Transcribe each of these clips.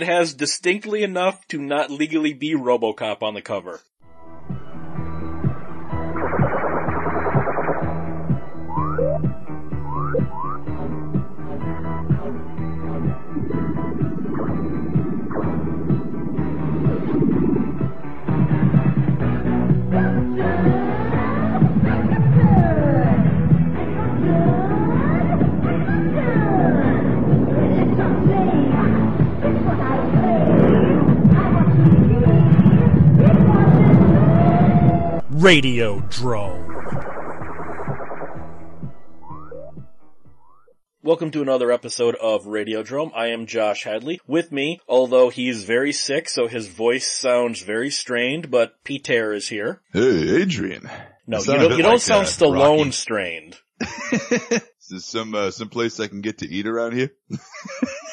It has distinctly enough to not legally be Robocop on the cover. Radio Drone. Welcome to another episode of Radio Radiodrome. I am Josh Hadley. With me, although he's very sick, so his voice sounds very strained, but Peter is here. Hey, Adrian. No, You you sound a don't, you don't like, sound uh, Stallone Rocky. strained. Is there some uh, some place I can get to eat around here?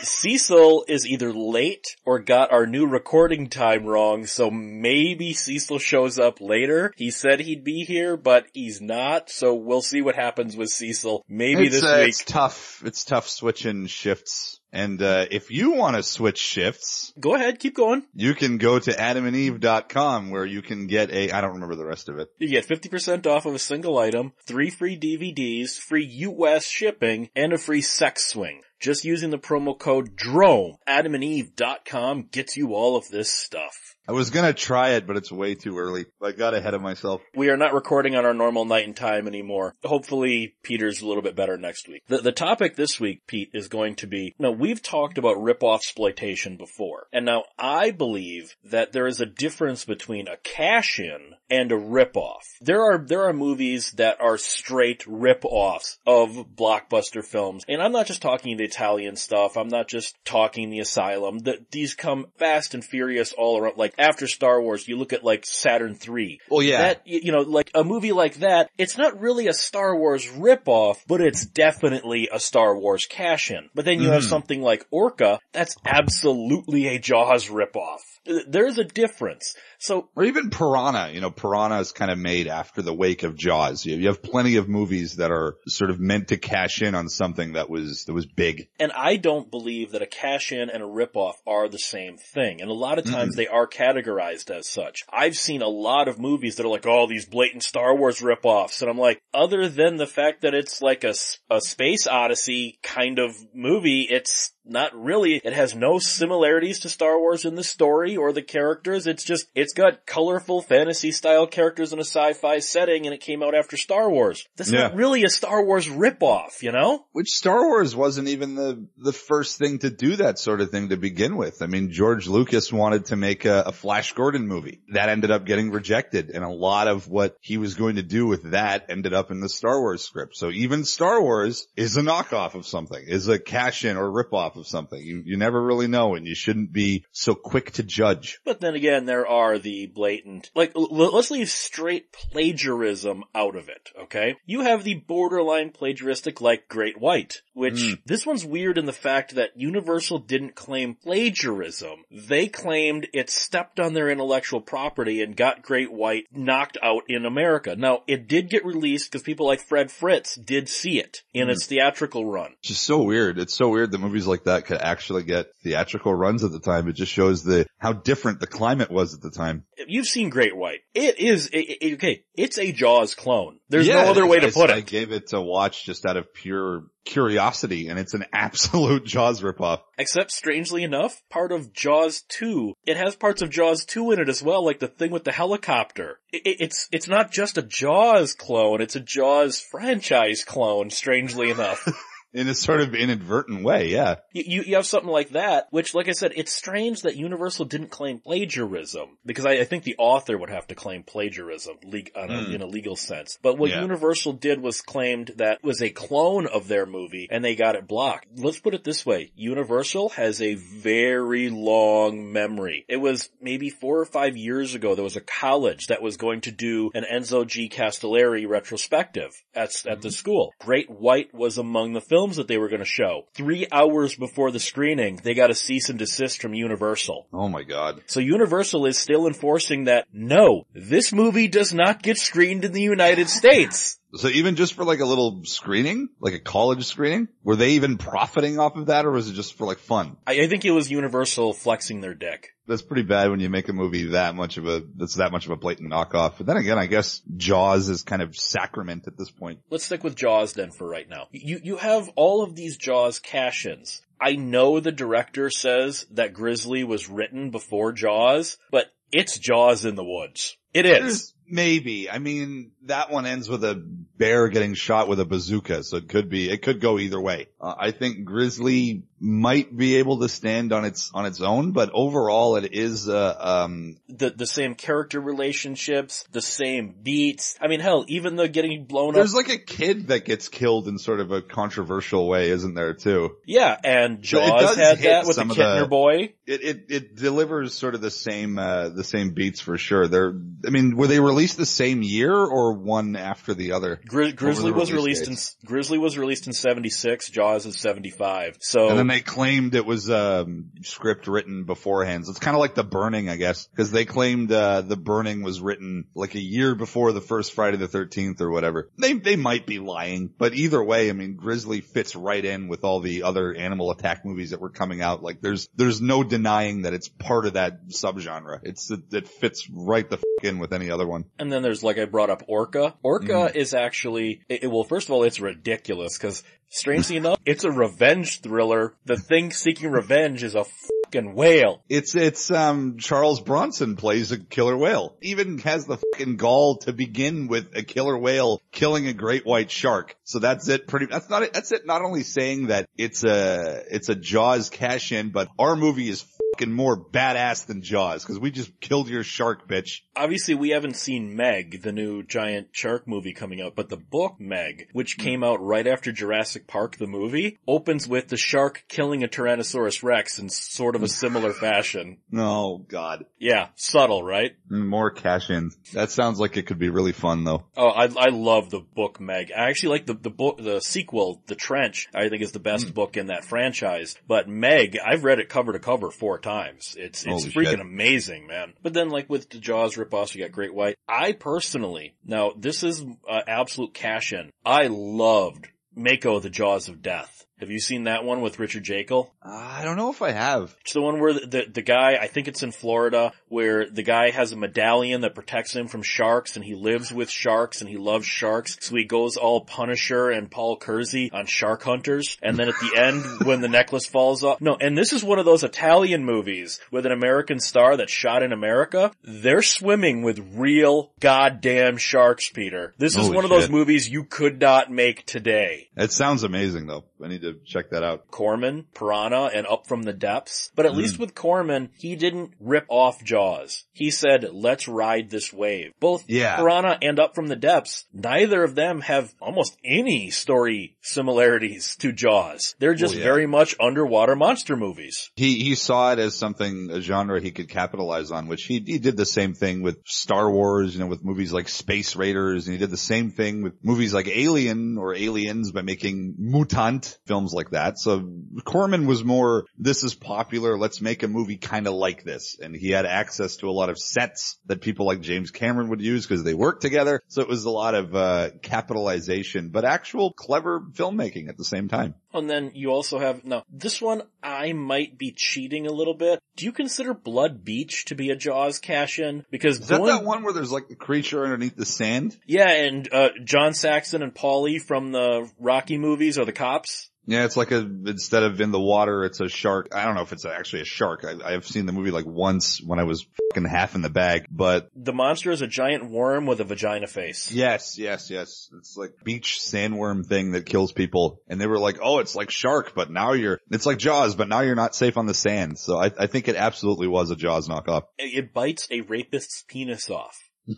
Cecil is either late or got our new recording time wrong, so maybe Cecil shows up later. He said he'd be here, but he's not, so we'll see what happens with Cecil. Maybe it's, this uh, week. it's tough. It's tough switching shifts. And uh, if you want to switch shifts, Go ahead, keep going. you can go to adamandeve.com where you can get a I don't remember the rest of it. You get 50% off of a single item, three free DVDs, free US shipping, and a free sex swing. Just using the promo code DROME. AdamandEve.com gets you all of this stuff. I was gonna try it, but it's way too early. I got ahead of myself. We are not recording on our normal night and time anymore. Hopefully Peter's a little bit better next week. The, the topic this week, Pete, is going to be, now we've talked about rip-off exploitation before. And now I believe that there is a difference between a cash-in and a rip-off. There are, there are movies that are straight rip-offs of blockbuster films. And I'm not just talking the Italian stuff. I'm not just talking the Asylum. The, these come fast and furious all around. Like after Star Wars, you look at like Saturn 3. Well, yeah. That, you know, like a movie like that, it's not really a Star Wars ripoff, but it's definitely a Star Wars cash-in. But then you have Mhm. something like Orca, that's absolutely a Jaws ripoff. There's a difference. So, Or even Piranha, you know, Piranha is kind of made after the wake of Jaws. You, have plenty of movies that are sort of meant to cash in on something that was, that was big. and I don't believe that a cash-in and a ripoff are the same thing. And a lot of times they are categorized as such. I've seen a lot of movies that are like, oh, these blatant Star Wars ripoffs. And I'm like, other than the fact that it's like a, a space odyssey kind of movie, it's not really. It has no similarities to Star Wars in the story or the characters. It's just, it's got colorful fantasy style characters in a sci-fi setting and it came out after Star Wars. That's not Yeah. really a Star Wars ripoff, you know? Which Star Wars wasn't even the, the first thing to do that sort of thing to begin with. I mean, George Lucas wanted to make a, a Flash Gordon movie. That ended up getting rejected and a lot of what he was going to do with that ended up in the Star Wars script. So even Star Wars is a knockoff of something, is a cash in or ripoff of something. You, you never really know and you shouldn't be so quick to judge. But then again, there are the blatant, like, l- let's leave straight plagiarism out of it, okay? You have the borderline plagiaristic like Great White, which, Mm. this one's weird in the fact that Universal didn't claim plagiarism. They claimed it stepped on their intellectual property and got Great White knocked out in America. Now, it did get released because people like Fred Fritz did see it in Mm. its theatrical run. It's just so weird. It's so weird that movies like that could actually get theatrical runs at the time. It just shows the, how different the climate was at the time. You've seen Great White. It is, it, it- okay, it's a Jaws clone. There's Yeah, no other way to I- put I it. I gave it to watch just out of pure curiosity and it's an absolute Jaws ripoff. Except strangely enough, part of Jaws 2, it has parts of Jaws 2 in it as well, like the thing with the helicopter. I- I- it's, it's not just a Jaws clone, it's a Jaws franchise clone, strangely enough. In a sort of inadvertent way, yeah. You, you, have something like that, which, like I said, it's strange that Universal didn't claim plagiarism, because I, I think the author would have to claim plagiarism on a, Hmm. in a legal sense. But what Yeah. Universal did was claimed that was a clone of their movie, and they got it blocked. Let's put it this way, Universal has a very long memory. It was maybe four or five years ago, there was a college that was going to do an Enzo G. Castellari retrospective at, at the school. Great White was among the films that they were going to show. Three hours before the screening, they got a cease and desist from Universal. Oh my god. So Universal is still enforcing that, no, this movie does not get screened in the United States. So even just for like a little screening, like a college screening, were they even profiting off of that or was it just for like fun? I, I think it was Universal flexing their dick. That's pretty bad when you make a movie that much of a, that's that much of a blatant knockoff. But then again, I guess Jaws is kind of sacrament at this point. Let's stick with Jaws then for right now. You, you have all of these Jaws cash-ins. I know the director says that Grizzly was written before Jaws, but it's Jaws in the woods. It is. There's- Maybe. I mean, that one ends with a bear getting shot with a bazooka, so it could be, it could go either way. Uh, I think Grizzly might be able to stand on its, on its own, but overall it is, uh, um, The, the same character relationships, the same beats. I mean, hell, even the getting blown up. there's like a kid that gets killed in sort of a controversial way, isn't there too? Yeah, and Jaws had that with the Kintner boy. It, it, it delivers sort of the same, uh, the same beats for sure. They're, I mean, were they released the same year or one after the other? Gri- Grizzly was release released in Grizzly was released in '76. Jaws is '75. So And they claimed it was um script written beforehand. So it's kind of like the burning, I guess, because they claimed uh the burning was written like a year before the first Friday the 13th or whatever. They they might be lying, but either way, I mean, Grizzly fits right in with all the other animal attack movies that were coming out. Like there's there's no denying that it's part of that subgenre. It's it, it fits right the f- in with any other one. And then there's like I brought up Orca. Orca Mm. is actually, it, it- well, first of all, it's ridiculous because strangely enough, it's a revenge thriller. The thing seeking revenge is a fucking whale. It's, it's, um, Charles Bronson plays a killer whale. Even has the fucking gall to begin with a killer whale killing a great white shark. So that's it pretty, that's not it. That's it. Not only saying that it's a, it's a Jaws cash in, but our movie is fucking more badass than Jaws because we just killed your shark, bitch. Obviously, we haven't seen Meg, the new giant shark movie coming out, but the book Meg, which Hmm. came out right after Jurassic Park, the movie, opens with the shark killing a Tyrannosaurus Rex in sort of a similar fashion. Oh God. Yeah, subtle, right? More cash ins. That sounds like it could be really fun though. Oh, I I love the book Meg. I actually like the the book the sequel, The Trench. I think is the best book in that franchise. But Meg, I've read it cover to cover four times. It's it's Holy freaking shit. amazing, man. But then like with the Jaws ripoffs, you got Great White. I personally, now this is uh, absolute cash in. I loved Mako, the Jaws of Death. Have you seen that one with Richard Jaeckel? I don't know if I have. It's the one where the, the, the guy, I think it's in Florida, where the guy has a medallion that protects him from sharks and he lives with sharks and he loves sharks. So he goes all Punisher and Paul Kersey on shark hunters. And then at the end, when the necklace falls off, no, and this is one of those Italian movies with an American star that's shot in America. They're swimming with real goddamn sharks, Peter. This is Holy one of those movies you could not make today. It sounds amazing though. I need to check that out. Corman, Piranha, and Up from the Depths. But at Mm. least with Corman, he didn't rip off Jaws. He said, let's ride this wave. Both Yeah. Piranha and Up from the Depths, neither of them have almost any story similarities to Jaws. They're just Well, yeah. very much underwater monster movies. He he saw it as something a genre he could capitalize on, which he he did the same thing with Star Wars, you know, with movies like Space Raiders, and he did the same thing with movies like Alien or Aliens by making mutant films like that. So Corman was more this is popular, let's make a movie kind of like this, and he had access to a lot of sets that people like James Cameron would use because they worked together. So it was a lot of uh capitalization, but actual clever filmmaking at the same time. And then you also have, now, this one I might be cheating a little bit. Do you consider Blood Beach to be a Jaws cash-in? Because Is that going- that one where there's like a creature underneath the sand? Yeah, and uh, John Saxon and Paulie from the Rocky movies are the cops. Yeah, it's like a, instead of in the water, it's a shark. I don't know if it's actually a shark. I, I've seen the movie like once when I was fucking half in the bag, but The monster is a giant worm with a vagina face. yes, yes, yes. It's like beach sandworm thing that kills people. And they were like, oh, it's like shark, but now you're, it's like Jaws, but now you're not safe on the sand. So I, I think it absolutely was a Jaws knockoff. It it bites a rapist's penis off.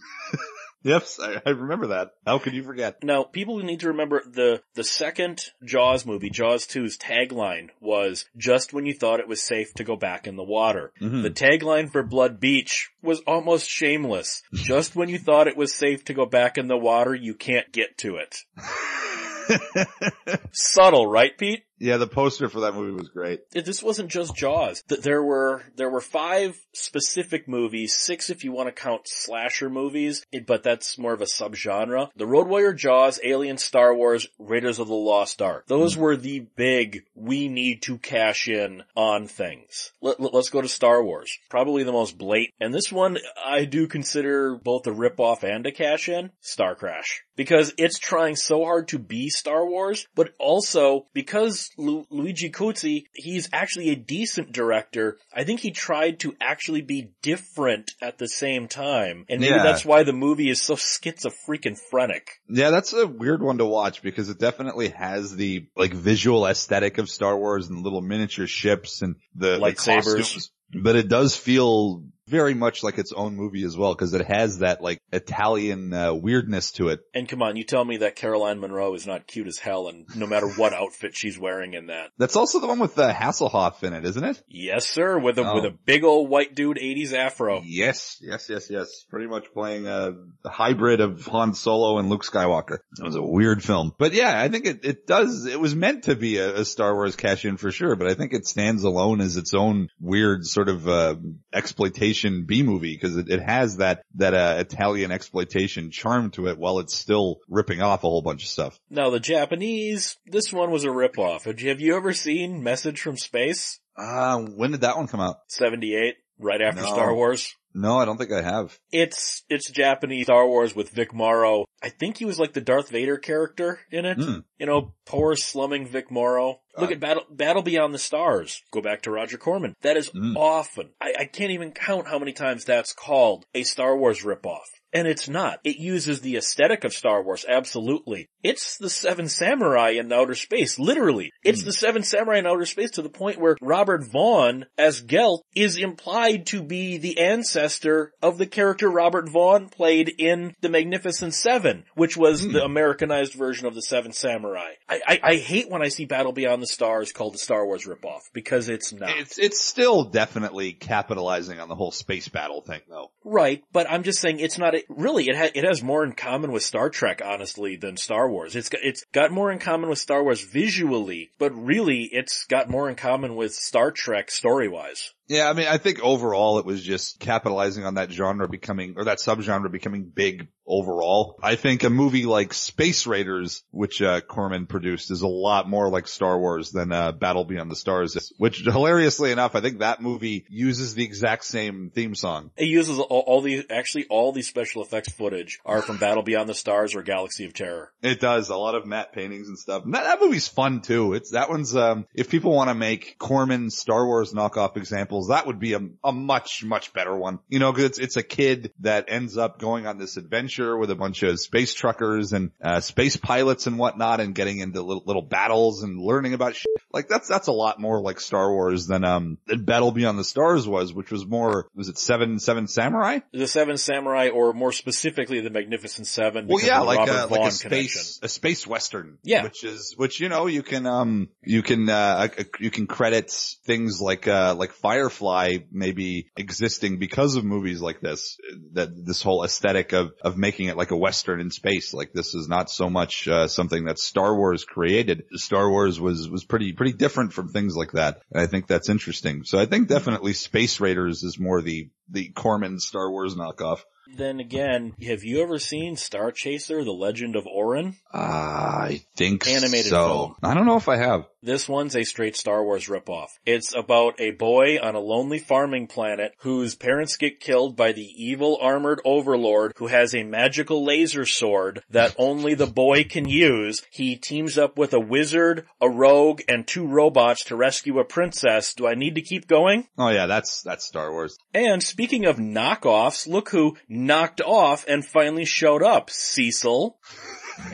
Yes, I, I remember that. How could you forget? Now, people who need to remember the the second Jaws movie, Jaws 2's tagline was just when you thought it was safe to go back in the water. Mhm. The tagline for Blood Beach was almost shameless. just when you thought it was safe to go back in the water, you can't get to it. Subtle, right, Pete? Yeah, the poster for that movie was great. This wasn't just Jaws. There were, there were five specific movies, six if you want to count slasher movies, but that's more of a subgenre. The Road Warrior Jaws, Alien, Star Wars, Raiders of the Lost Ark. Those mm. were the big, we need to cash in on things. Let, let's go to Star Wars. Probably the most blatant. And this one I do consider both a ripoff and a cash in. Star Crash because it's trying so hard to be Star Wars, but also because Lu- Luigi Cozzi, he's actually a decent director. I think he tried to actually be different at the same time. And maybe yeah. that's why the movie is so schizophrenic. Yeah, that's a weird one to watch because it definitely has the like visual aesthetic of Star Wars and little miniature ships and the lightsabers. The but it does feel very much like its own movie as well because it has that like Italian uh, weirdness to it. And come on, you tell me that Caroline Munro is not cute as hell, and no matter what outfit she's wearing in that. That's also the one with uh, Hasselhoff in it, isn't it? Yes, sir. With a oh. with a big old white dude, '80s afro. Yes, yes, yes, yes. Pretty much playing a, a hybrid of Han Solo and Luke Skywalker. It was a weird film, but yeah, I think it it does. It was meant to be a, a Star Wars cash in for sure, but I think it stands alone as its own weird sort of uh, exploitation B movie because it, it, has that that uh, Italian exploitation charm to it while it's still ripping off a whole bunch of stuff. Now the Japanese, this one was a ripoff. Have you, have you ever seen Message from Space? Uh, when did that one come out? 78, right after no. Star Wars. No, I don't think I have. It's, it's Japanese Star Wars with Vic Morrow. I think he was like the Darth Vader character in it. Mm. You know, poor slumming Vic Morrow. Look uh, at Battle, Battle Beyond the Stars. Go back to Roger Corman. That is mm. often, I, I can't even count how many times that's called a Star Wars ripoff. And it's not. It uses the aesthetic of Star Wars, absolutely. It's the Seven Samurai in outer space, literally. It's mm. the Seven Samurai in outer space to the point where Robert Vaughn, as Gelt, is implied to be the ancestor of the character Robert Vaughn played in The Magnificent Seven, which was mm. the Americanized version of the Seven Samurai. I, I, I, hate when I see Battle Beyond the Stars called the Star Wars ripoff, because it's not. It's, it's still definitely capitalizing on the whole space battle thing, though. Right, but I'm just saying it's not really, it, ha- it has more in common with Star Trek, honestly, than Star Wars. It's got, it's got more in common with Star Wars visually, but really it's got more in common with Star Trek story-wise. Yeah, I mean, I think overall it was just capitalizing on that genre becoming, or that subgenre becoming big overall. I think a movie like Space Raiders, which, uh, Corman produced is a lot more like Star Wars than, uh, Battle Beyond the Stars is, which hilariously enough, I think that movie uses the exact same theme song. It uses all, all the, actually all the special effects footage are from Battle Beyond the Stars or Galaxy of Terror. It does. A lot of matte paintings and stuff. And that, that movie's fun too. It's, that one's, um, if people want to make Corman Star Wars knockoff examples that would be a, a much, much better one. You know, cause it's, it's a kid that ends up going on this adventure with a bunch of space truckers and, uh, space pilots and whatnot and getting into little, little battles and learning about shit. Like that's, that's a lot more like Star Wars than, um, than Battle Beyond the Stars was, which was more, was it seven, seven samurai? The seven samurai or more specifically the Magnificent Seven. Well, yeah, like a, like a space, connection. a space western. Yeah. Which is, which, you know, you can, um, you can, uh, you can credit things like, uh, like Fire Firefly maybe existing because of movies like this, that this whole aesthetic of, of making it like a Western in space. Like this is not so much, uh, something that Star Wars created. Star Wars was, was pretty, pretty different from things like that. And I think that's interesting. So I think definitely Space Raiders is more the, the Corman Star Wars knockoff. Then again, have you ever seen Star Chaser: The Legend of Orin? Uh, I think Animated so. Film. I don't know if I have. This one's a straight Star Wars ripoff. It's about a boy on a lonely farming planet whose parents get killed by the evil armored overlord who has a magical laser sword that only the boy can use. He teams up with a wizard, a rogue, and two robots to rescue a princess. Do I need to keep going? Oh yeah, that's, that's Star Wars. And speaking of knockoffs, look who knocked off and finally showed up, Cecil.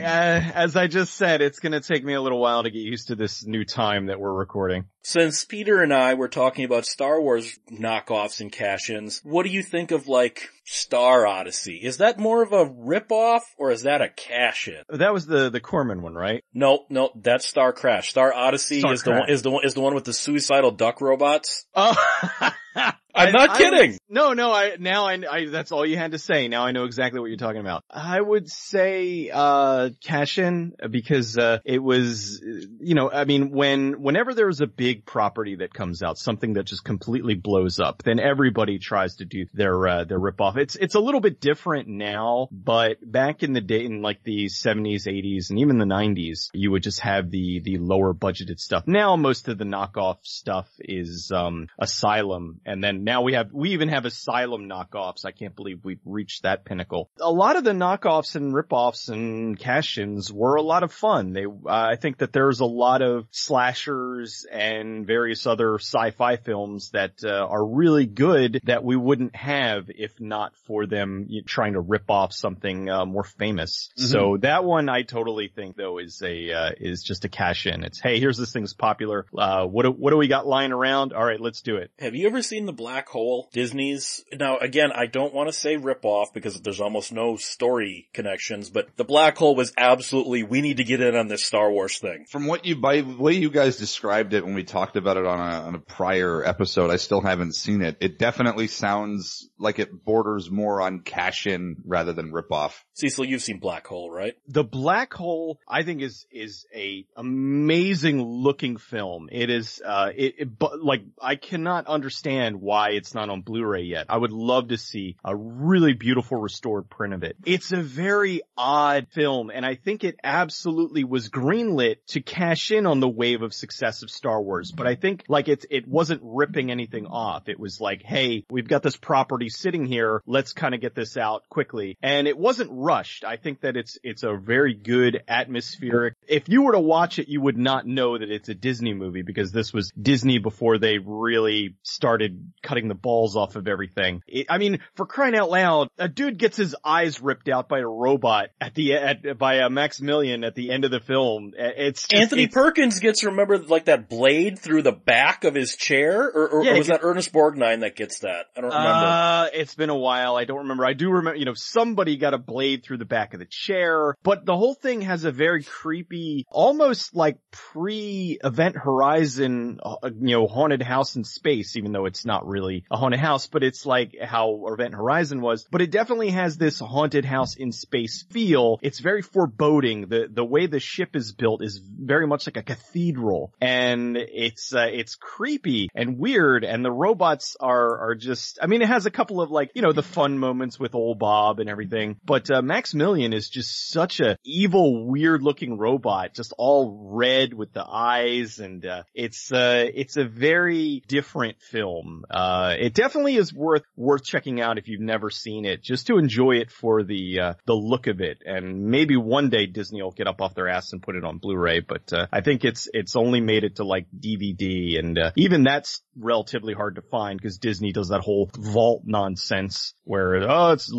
Uh, as I just said, it's gonna take me a little while to get used to this new time that we're recording. Since Peter and I were talking about Star Wars knockoffs and cash-ins, what do you think of like Star Odyssey? Is that more of a rip-off or is that a cash-in? That was the the Corman one, right? No, no, that's Star Crash. Star Odyssey Star is Crash. the one is the one is the one with the suicidal duck robots. Oh. I'm not I- kidding. No, no, I, now I, I, that's all you had to say. Now I know exactly what you're talking about. I would say, uh, cash in because, uh, it was, you know, I mean, when, whenever there's a big property that comes out, something that just completely blows up, then everybody tries to do their, uh, their ripoff. It's, it's a little bit different now, but back in the day, in like the 70s, 80s, and even the 90s, you would just have the, the lower budgeted stuff. Now most of the knockoff stuff is, um, Asylum, and then now we have, we even have Asylum knockoffs. I can't believe we've reached that pinnacle. A lot of the knockoffs and ripoffs and cash-ins were a lot of fun. They, uh, I think that there's a lot of slashers and various other sci-fi films that uh, are really good that we wouldn't have if not for them you- trying to rip off something uh, more famous. So that one I totally think though is a uh, is just a cash in. It's hey, here's this thing's popular. Uh, what do, what do we got lying around? All right, let's do it. Have you ever seen the Black Black hole? Disney's now again, I don't want to say rip off because there's almost no story connections, but the Black Hole was absolutely we need to get in on this Star Wars thing. From what you, by the way you guys described it when we talked about it on a, on a prior episode, I still haven't seen it. It definitely sounds like it borders more on cash in rather than rip off. Cecil, you've seen Black Hole, right? The Black Hole, I think is, is a amazing looking film. It is, uh, it, it, but like, I cannot understand why it's not on Blu-ray yet. I would love to see a really beautiful restored print of it. It's a very odd film and I think it absolutely was greenlit to cash in on the wave of success of Star Wars. But I think like it's, it wasn't ripping anything off. It was like, hey, we've got this property sitting here. Let's kind of get this out quickly. And it wasn't rushed. I think that it's, it's a very good atmospheric. If you were to watch it, you would not know that it's a Disney movie because this was Disney before they really started cutting the balls off of everything. It, I mean, for crying out loud, a dude gets his eyes ripped out by a robot at the, at, by a Maximilian at the end of the film. It's just- Anthony it's- Perkins gets remembered like that blade through the back of his chair, or, or, Yeah, or was that Ernest Borgnine that gets that? I don't remember. Uh, it's been a while. I don't remember. I do remember, you know, somebody got a blade through the back of the chair, but the whole thing has a very creepy, almost like pre-Event Horizon, uh, you know, haunted house in space, even though it's not really a haunted house, but it's like how Event Horizon was, but it definitely has this haunted house in space feel. It's very foreboding. The, the way the ship is built is very much like a cathedral and it's, uh, it's creepy and weird and the robots are, are just, I mean, it has a couple of like, you know, the fun moments with old Bob and everything, but, uh, Maximilian is just such a evil, weird looking robot, just all red with the eyes and, uh, it's, uh, it's a very different film. Uh, it definitely is worth, worth checking out if you've never seen it, just to enjoy it for the, uh, the look of it. And maybe one day Disney will get up off their ass and put it on Blu-ray, but, uh, I think it's, it's only made it to like DVD and, uh, even that's relatively hard to find because Disney does that whole vault nonsense where, oh, it's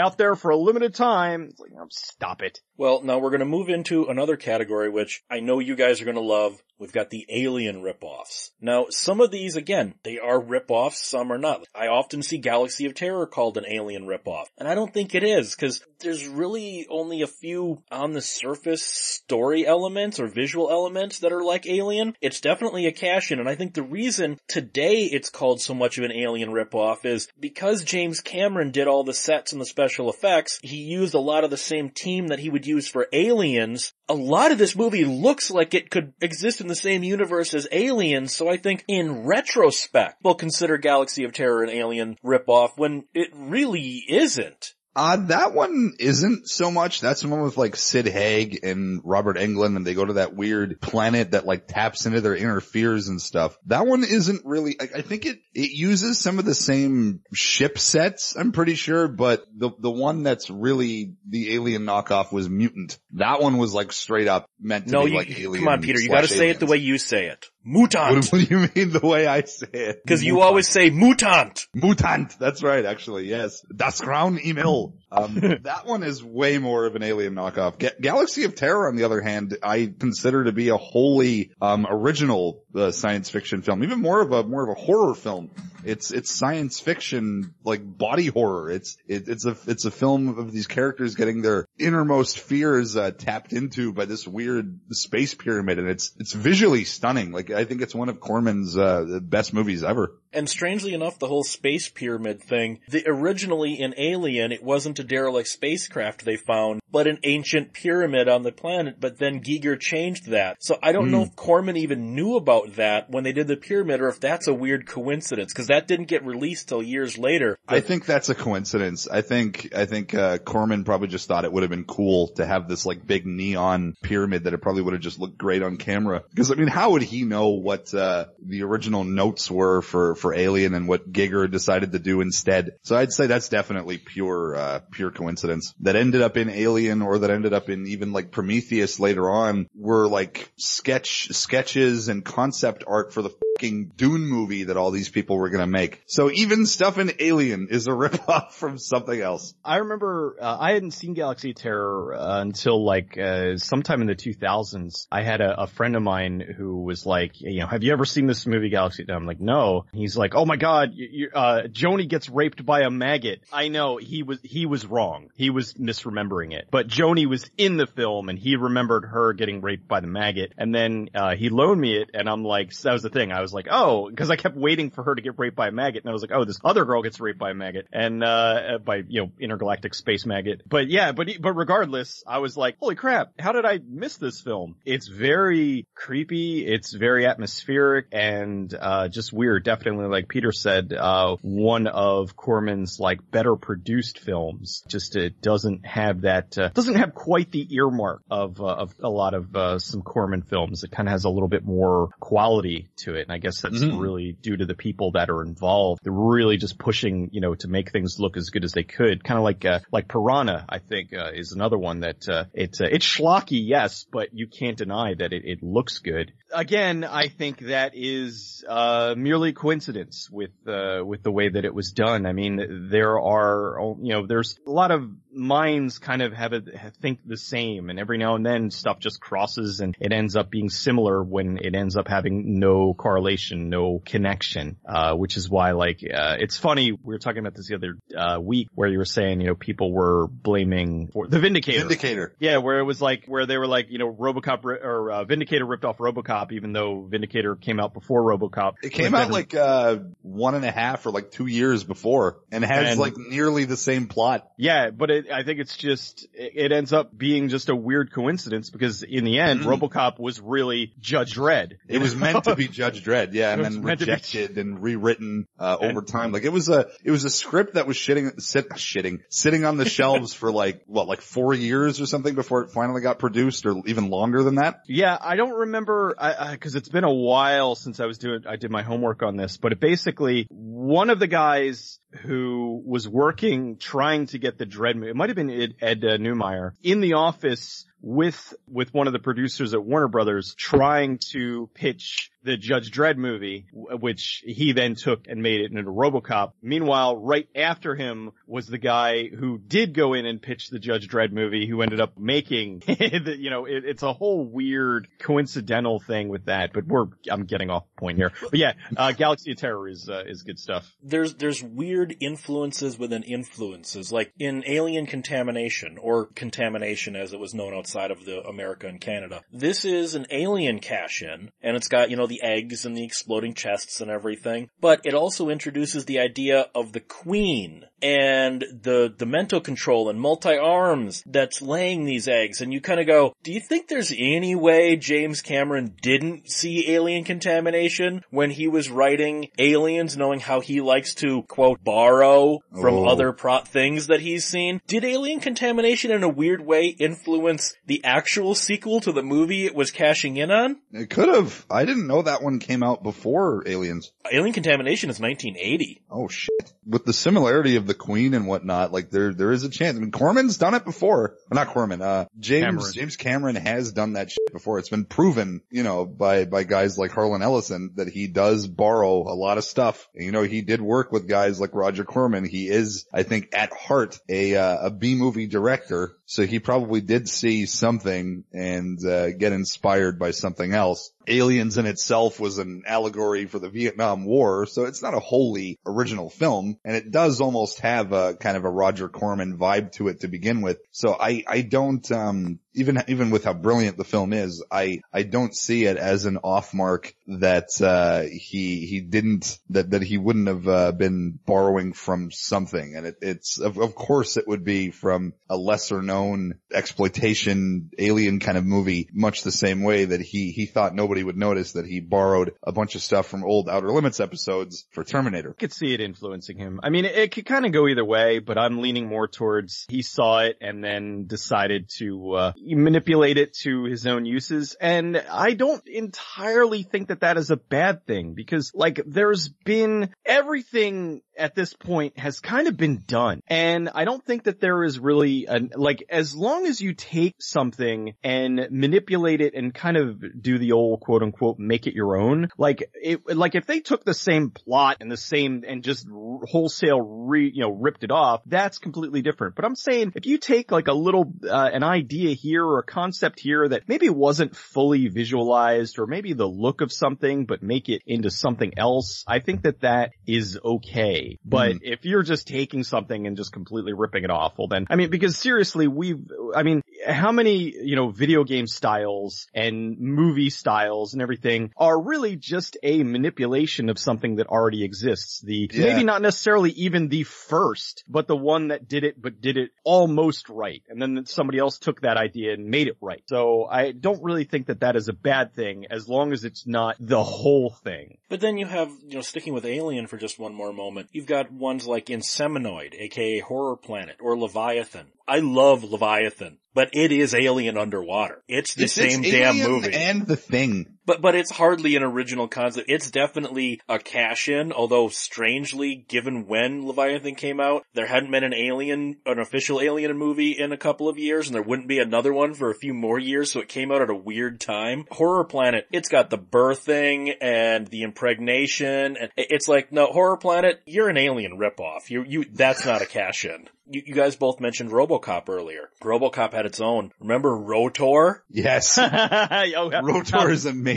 out there for a limited time. It's like, oh, stop it. Well, now we're going to move into another category, which I know you guys are going to love. We've got the alien ripoffs. Now, some of these, again, they are ripoffs, some are not. I often see Galaxy of Terror called an alien ripoff, and I don't think it is, because there's really only a few on the surface story elements or visual elements that are like Alien. It's definitely a cash-in, and I think the reason today it's called so much of an alien ripoff is because James Cameron did all the sets and the special effects, he used a lot of the same team that he would use for Aliens. A lot of this movie looks like it could exist in the same universe as Aliens, so I think in retrospect, we'll consider Galaxy of Terror an Alien ripoff when it really isn't. Uh, that one isn't so much. That's the one with like Sid Haig and Robert Englund and they go to that weird planet that like taps into their inner fears and stuff. That one isn't really, I, I think it, it uses some of the same ship sets, I'm pretty sure, but the, the one that's really the alien knockoff was Mutant. That one was like straight up meant to No, be you, like alien. No, come on Peter, you gotta slash say it the way you say it. What, Mutant! what do you mean the way I say it? Cause you always say mutant! Mutant. That's right, actually, yes. Das Crown Emil. Um, that one is way more of an alien knockoff. Ga- Galaxy of Terror, on the other hand, I consider to be a wholly, um, original, uh, science fiction film. Even more of a, more of a horror film It's it's science fiction like body horror. It's it, it's a it's a film of these characters getting their innermost fears uh, tapped into by this weird space pyramid, and it's it's visually stunning. Like I think it's one of Corman's uh, best movies ever. And strangely enough, the whole space pyramid thing, the originally in Alien, it wasn't a derelict spacecraft they found, but an ancient pyramid on the planet, but then Giger changed that. So I don't mm. know if Corman even knew about that when they did the pyramid or if that's a weird coincidence, because that didn't get released till years later. But- I think that's a coincidence. I think, I think, uh, Corman probably just thought it would have been cool to have this like big neon pyramid that it probably would have just looked great on camera. Because I mean, how would he know what, uh, the original notes were for, for Alien and what Giger decided to do instead. So I'd say that's definitely pure, uh, pure coincidence. That ended up in Alien or that ended up in even like Prometheus later on were like sketch, sketches and concept art for the fucking Dune movie that all these people were gonna make. So even stuff in Alien is a ripoff from something else. I remember, uh, I hadn't seen Galaxy Terror uh, until like, uh, sometime in the 2000s. I had a, a, friend of mine who was like, you know, have you ever seen this movie Galaxy? I'm like, no. He's like, oh my god, you, uh, Joni gets raped by a maggot. I know he was he was wrong. He was misremembering it. But Joni was in the film and he remembered her getting raped by the maggot. And then uh, he loaned me it, and I'm like, that was the thing. I was like, oh, because I kept waiting for her to get raped by a maggot, and I was like, oh, this other girl gets raped by a maggot, and uh, by you know intergalactic space maggot. But yeah, but but regardless, I was like, holy crap, how did I miss this film? It's very creepy. It's very atmospheric and uh, just weird. Definitely like Peter said, uh, one of Corman's like better produced films. Just it doesn't have that, uh, doesn't have quite the earmark of, uh, of a lot of, uh, some Corman films. It kind of has a little bit more quality to it. And I guess that's mm-hmm. really due to the people that are involved. They're really just pushing, you know, to make things look as good as they could. Kind of like, uh, like Piranha, I think, uh, is another one that, uh, it's, uh, it's schlocky, yes, but you can't deny that it, it looks good. Again, I think that is, uh, merely coincidence with uh, with the way that it was done. I mean, there are you know there's a lot of minds kind of have a think the same, and every now and then stuff just crosses, and it ends up being similar when it ends up having no correlation, no connection. Uh, which is why like uh, it's funny we were talking about this the other uh, week where you were saying you know people were blaming for the Vindicator. Vindicator. Yeah, where it was like where they were like you know RoboCop or uh, Vindicator ripped off RoboCop, even though Vindicator came out before RoboCop. It came out like uh one and a half or like two years before and has and, like nearly the same plot. Yeah, but it, I think it's just, it, ends up being just a weird coincidence because in the end, mm. RoboCop was really Judge Dredd. It was meant to be Judge Dredd, yeah, and then rejected and rewritten, uh, over time. Like it was a, it was a script that was shitting, sit, shitting, sitting on the shelves for like, what, like four years or something before it finally got produced or even longer than that? Yeah, I don't remember, I, I, cause it's been a while since I was doing, I did my homework on this, but it basically one of the guys who was working trying to get the Dredd movie, it might have been Ed, Ed uh, in the office with with one of the producers at Warner Brothers trying to pitch the Judge Dredd movie, which he then took and made it into RoboCop. Meanwhile, right after him was the guy who did go in and pitch the Judge Dredd movie, who ended up making, you know, it, it's a whole weird coincidental thing with that. But we're, I'm getting off point here. But yeah, uh, Galaxy of Terror is uh, is good stuff. There's there's weird influences within influences, like in Alien Contamination or Contamination as it was known outside outside of the America and Canada. This is an alien cash-in, and it's got, you know, the eggs and the exploding chests and everything, but it also introduces the idea of the queen and the, the mental control and multi-arms that's laying these eggs, and you kind of go, do you think there's any way James Cameron didn't see alien contamination when he was writing Aliens, knowing how he likes to, quote, borrow from oh. other pro- things that he's seen? Did alien contamination in a weird way influence the actual sequel to the movie it was cashing in on? It could have. I didn't know that one came out before Aliens. Alien Contamination is 1980. Oh shit. With the similarity of the Queen and whatnot, like there there is a chance. I mean, Corman's done it before. Well, not Corman. Uh, James Cameron. James Cameron has done that shit before. It's been proven, you know, by by guys like Harlan Ellison that he does borrow a lot of stuff. You know, he did work with guys like Roger Corman. He is, I think, at heart a uh, a B movie director. So he probably did see something and uh, get inspired by something else. Aliens in itself was an allegory for the Vietnam War, so it's not a wholly original film, and it does almost have a kind of a Roger Corman vibe to it to begin with. So I, I don't, um, even, even with how brilliant the film is, I, I don't see it as an off mark that, uh, he, he didn't, that, that he wouldn't have, uh, been borrowing from something. And it, it's, of, of course it would be from a lesser known exploitation alien kind of movie, much the same way that he, he thought nobody would notice that he borrowed a bunch of stuff from old Outer Limits episodes for Terminator. I could see it influencing him. I mean, it, could kind of go either way, but I'm leaning more towards he saw it and then decided to uh, manipulate it to his own uses. And I don't entirely think that that is a bad thing because like there's been everything at this point has kind of been done. And I don't think that there is really an, like, as long as you take something and manipulate it and kind of do the old quote unquote make it your own, like, it, like if they took the same plot and the same, and just wholesale re, you know, ripped it off, that's completely different. But I'm saying if you take like a little, uh, an idea here or a concept here that maybe wasn't fully visualized or maybe the look of something, but make it into something else, I think that that is okay. But Mhm. if you're just taking something and just completely ripping it off, well then, I mean, because seriously, we've, I mean, how many, you know, video game styles and movie styles and everything are really just a manipulation of something that already exists. The, Yeah. maybe not necessarily even the first, but the one that did it, but did it almost right. And then somebody else took that idea and made it right. So I don't really think that that is a bad thing as long as it's not the whole thing. But then you have, you know, sticking with Alien for just one more moment, you've got ones like Inseminoid, aka Horror Planet, or Leviathan. I love Leviathan, but it is Alien underwater. It's the It's- same it's damn movie. And the thing. But but it's hardly an original concept. It's definitely a cash in, although strangely, given when Leviathan came out, there hadn't been an alien, an official alien movie in a couple of years, and there wouldn't be another one for a few more years, so it came out at a weird time. Horror Planet, it's got the birthing and the impregnation, and it's like, no, Horror Planet, you're an alien ripoff. You, you, that's not a cash in. You, you guys both mentioned RoboCop earlier. RoboCop had its own. Remember Rotor? Yes. Oh, yeah. Rotor is amazing.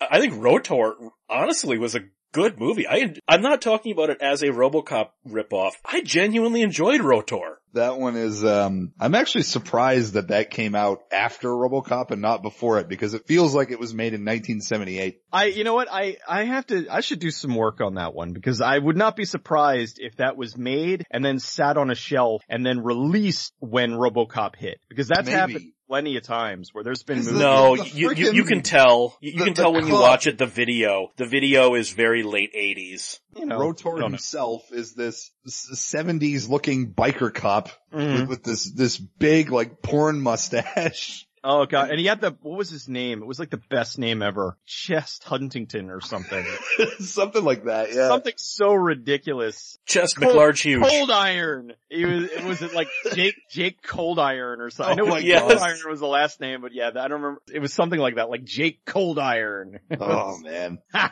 I think Rotor honestly was a good movie. I I'm not talking about it as a RoboCop ripoff. I genuinely enjoyed Rotor. That one is, um, I'm actually surprised that that came out after RoboCop and not before it because it feels like it was made in 1978. I, you know what, I, I have to, I should do some work on that one because I would not be surprised if that was made and then sat on a shelf and then released when RoboCop hit because that's Maybe. happened plenty of times where there's been movies. No, the you, you you can tell. You, you the- can tell when you watch it. The video, the video is very late 80s. you know, Rotor don't know. himself is this 70s looking biker cop Mhm. with, with this, this big like porn mustache. Oh god, and he had the, what was his name? It was like the best name ever. Chest Huntington or something. Something like that, yeah. something so ridiculous. Chest Cold- McLarge huge. Cold Iron. It was, it was it like Jake, Jake Cold Iron or something. I Oh know my it Cold Iron was the last name, but yeah, I don't remember. It was something like that, like Jake Cold Iron. Oh man.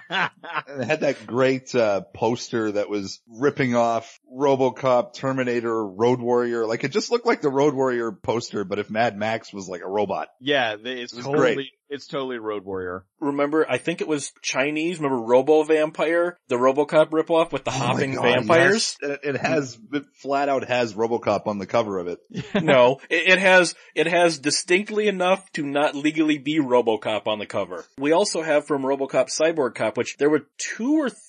And it had that great uh, poster that was ripping off RoboCop, Terminator, Road Warrior. Like it just looked like the Road Warrior poster, but if Mad Max was like a robot. Yeah, it's It totally, great. it's totally Road Warrior. Remember, I think it was Chinese. Remember Robo Vampire, the RoboCop ripoff with the Oh hopping God, vampires? yes. It, it has, it flat out has RoboCop on the cover of it. no, it, it has it has distinctly enough to not legally be RoboCop on the cover. We also have from RoboCop Cyborg Cop, which there were two or three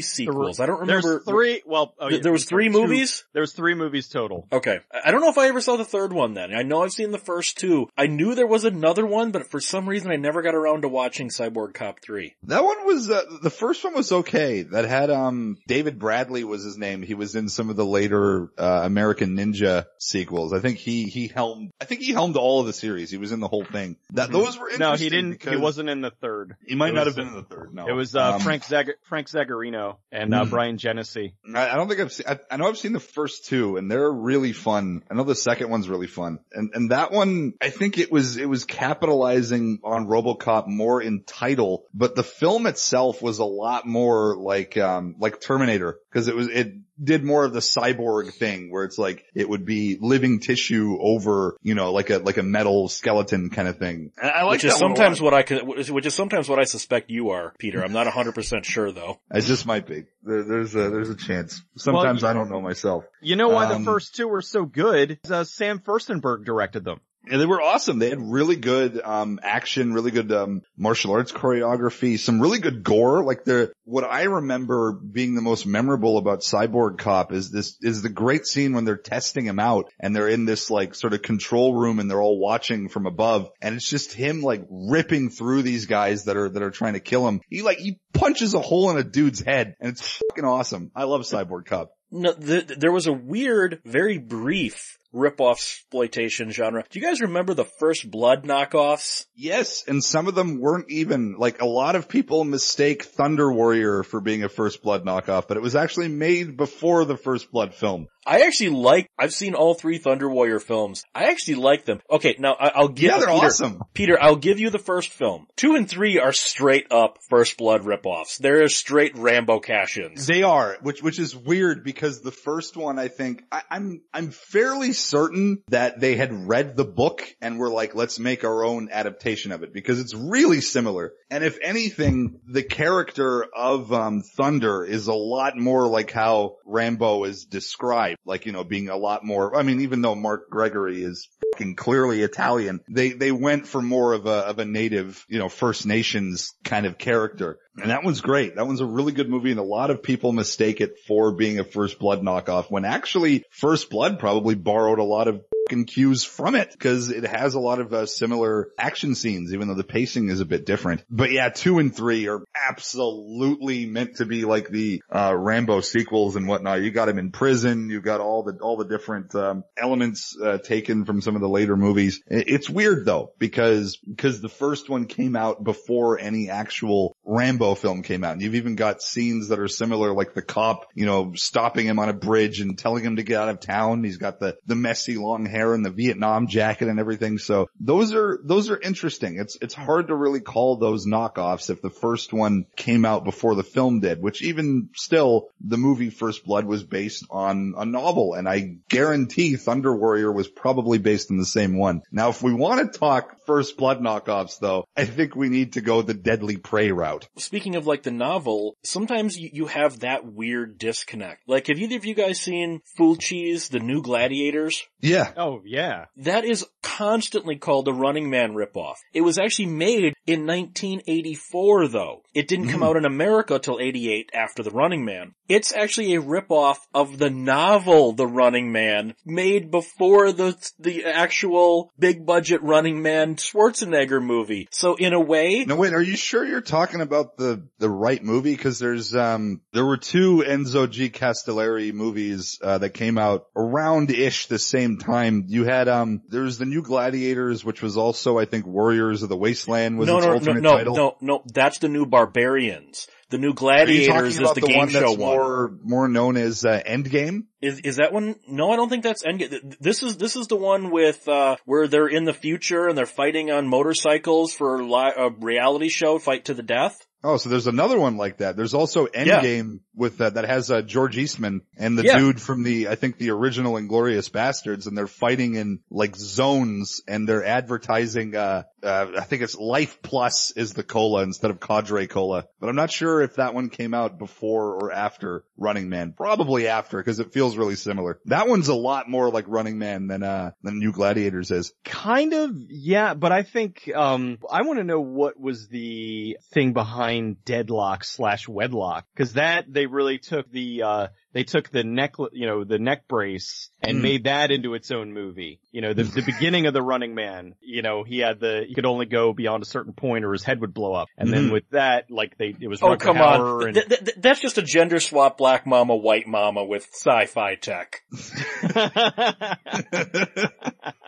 sequels. I don't remember. There's three, well, oh, yeah, there was three two- movies. There was three movies total. Okay, I I don't know if I ever saw the third one. Then I know I've seen the first two. I knew there was another one, but for some reason I never got around to watching Cyborg Cop three. That one was, uh, the first one was okay. That had, um, David Bradley was his name. He was in some of the later, uh, American Ninja sequels. I think he, he helmed, I think he helmed all of the series. He was in the whole thing. That, those were interesting. No, he didn't, he wasn't in the third. He might It not was- have been in the third. No, It was, uh, Um, Frank Zagar, Frank Garino and uh, Mm. Bryan Genesse. I, I don't think I've seen, I, I know I've seen the first two and they're really fun. I know the second one's really fun. And, and that one, I think it was, it was capitalizing on Robocop more in title, but the film itself was a lot more like, um, like Terminator because it was, it did more of the cyborg thing where it's like, it would be living tissue over, you know, like a, like a metal skeleton kind of thing. And I like which is that one a sometimes lot. what I could, which is sometimes what I suspect you are, Peter. I'm not 100% sure though. I just might be. There, there's a, there's a chance. Sometimes Well, I don't know myself. You know why Um, the first two were so good? Uh, Sam Firstenberg directed them. Yeah, they were awesome. They had really good um action, really good um martial arts choreography, some really good gore. Like the what I remember being the most memorable about Cyborg Cop is this is the great scene when they're testing him out and they're in this like sort of control room and they're all watching from above and it's just him like ripping through these guys that are that are trying to kill him. He like he punches a hole in a dude's head and it's fucking awesome. I love Cyborg Cop. No, th there was a weird, very brief rip-off exploitation genre. Do you guys remember the first Blood knockoffs? Yes, and some of them weren't even, like a lot of people mistake Thunder Warrior for being a First Blood knockoff, but it was actually made before the First Blood film. I actually like, I've seen all three Thunder Warrior films. I actually like them. Okay, now I, I'll give Yeah, they're Peter, awesome. Peter, I'll give you the first film. Two and three are straight up First Blood rip-offs. They're straight Rambo cash-ins. They are, which, which is weird because the first one, I think, I, I'm, I'm fairly certain that they had read the book and were like, let's make our own adaptation of it because it's really similar. And if anything, the character of, um, Thunder is a lot more like how Rambo is described, like, you know, being a lot more, I mean, even though Mark Gregory is fucking clearly Italian, they, they went for more of a, of a native, you know, First Nations kind of character. And that one's great. That one's a really good movie and a lot of people mistake it for being a First Blood knockoff when actually First Blood probably borrowed a lot of fucking cues from it because it has a lot of uh, similar action scenes even though the pacing is a bit different. But yeah, two and three are absolutely meant to be like the uh, Rambo sequels and whatnot. You got him in prison. You got all the, all the different um, elements uh, taken from some of the later movies. It's weird though because, because the first one came out before any actual Rambo film came out. And you've even got scenes that are similar, like the cop, you know, stopping him on a bridge and telling him to get out of town. He's got the, the messy long hair and the Vietnam jacket and everything. So those are, those are interesting. It's, it's hard to really call those knockoffs if the first one came out before the film did, which even still the movie First Blood was based on a novel. And I guarantee Thunder Warrior was probably based on the same one. Now, if we want to talk First Blood knockoffs though, I think we need to go the Deadly Prey route. Speaking of like the novel, sometimes you, you have that weird disconnect. Like have either of you guys seen Fulci's, The New Gladiators? Yeah. Oh yeah. That is constantly called a Running Man ripoff. It was actually made in 1984 though. It didn't come hmm. out in America till 88 after The Running Man. It's actually a ripoff of the novel The Running Man made before the, the actual big budget Running Man Schwarzenegger movie. So in a way, No, wait, are you sure you're talking about the, the right movie? Cause there's, um, there were two Enzo G. Castellari movies, uh, that came out around-ish the same time. You had, um, there's the new Gladiators, which was also, I think, Warriors of the Wasteland was no, its no, no, alternate no, title. no, no, that's the new Barbarians. The new Gladiators is the, the, game one show that's one. more, more known as, uh, Endgame? Is is that one? No, I don't think that's Endgame. This is this is the one with uh where they're in the future and they're fighting on motorcycles for li- a reality show, Fight to the Death. Oh, so there's another one like that. There's also Yeah. Endgame with that that has uh, George Eastman and the Yeah. dude from the I think the original Inglorious Bastards, and they're fighting in like zones, and they're advertising. Uh, uh, I think it's Life Plus is the cola instead of Cadre Cola, but I'm not sure if that one came out before or after Running Man. Probably after because it feels really similar. That one's a lot more like Running Man than uh than New Gladiators is. Kind of, yeah, but I think, um, I want to know what was the thing behind deadlock slash wedlock, cause that, they really took the, uh, they took the neck, you know, the neck brace and Mm. made that into its own movie. You know, the, the beginning of the running man, you know, he had the, he could only go beyond a certain point or his head would blow up. And then Mhm. with that, like they, it was Oh Rutger come Hauer on, and- Th- th- th- that's just a gender swap black mama white mama with sci-fi tech.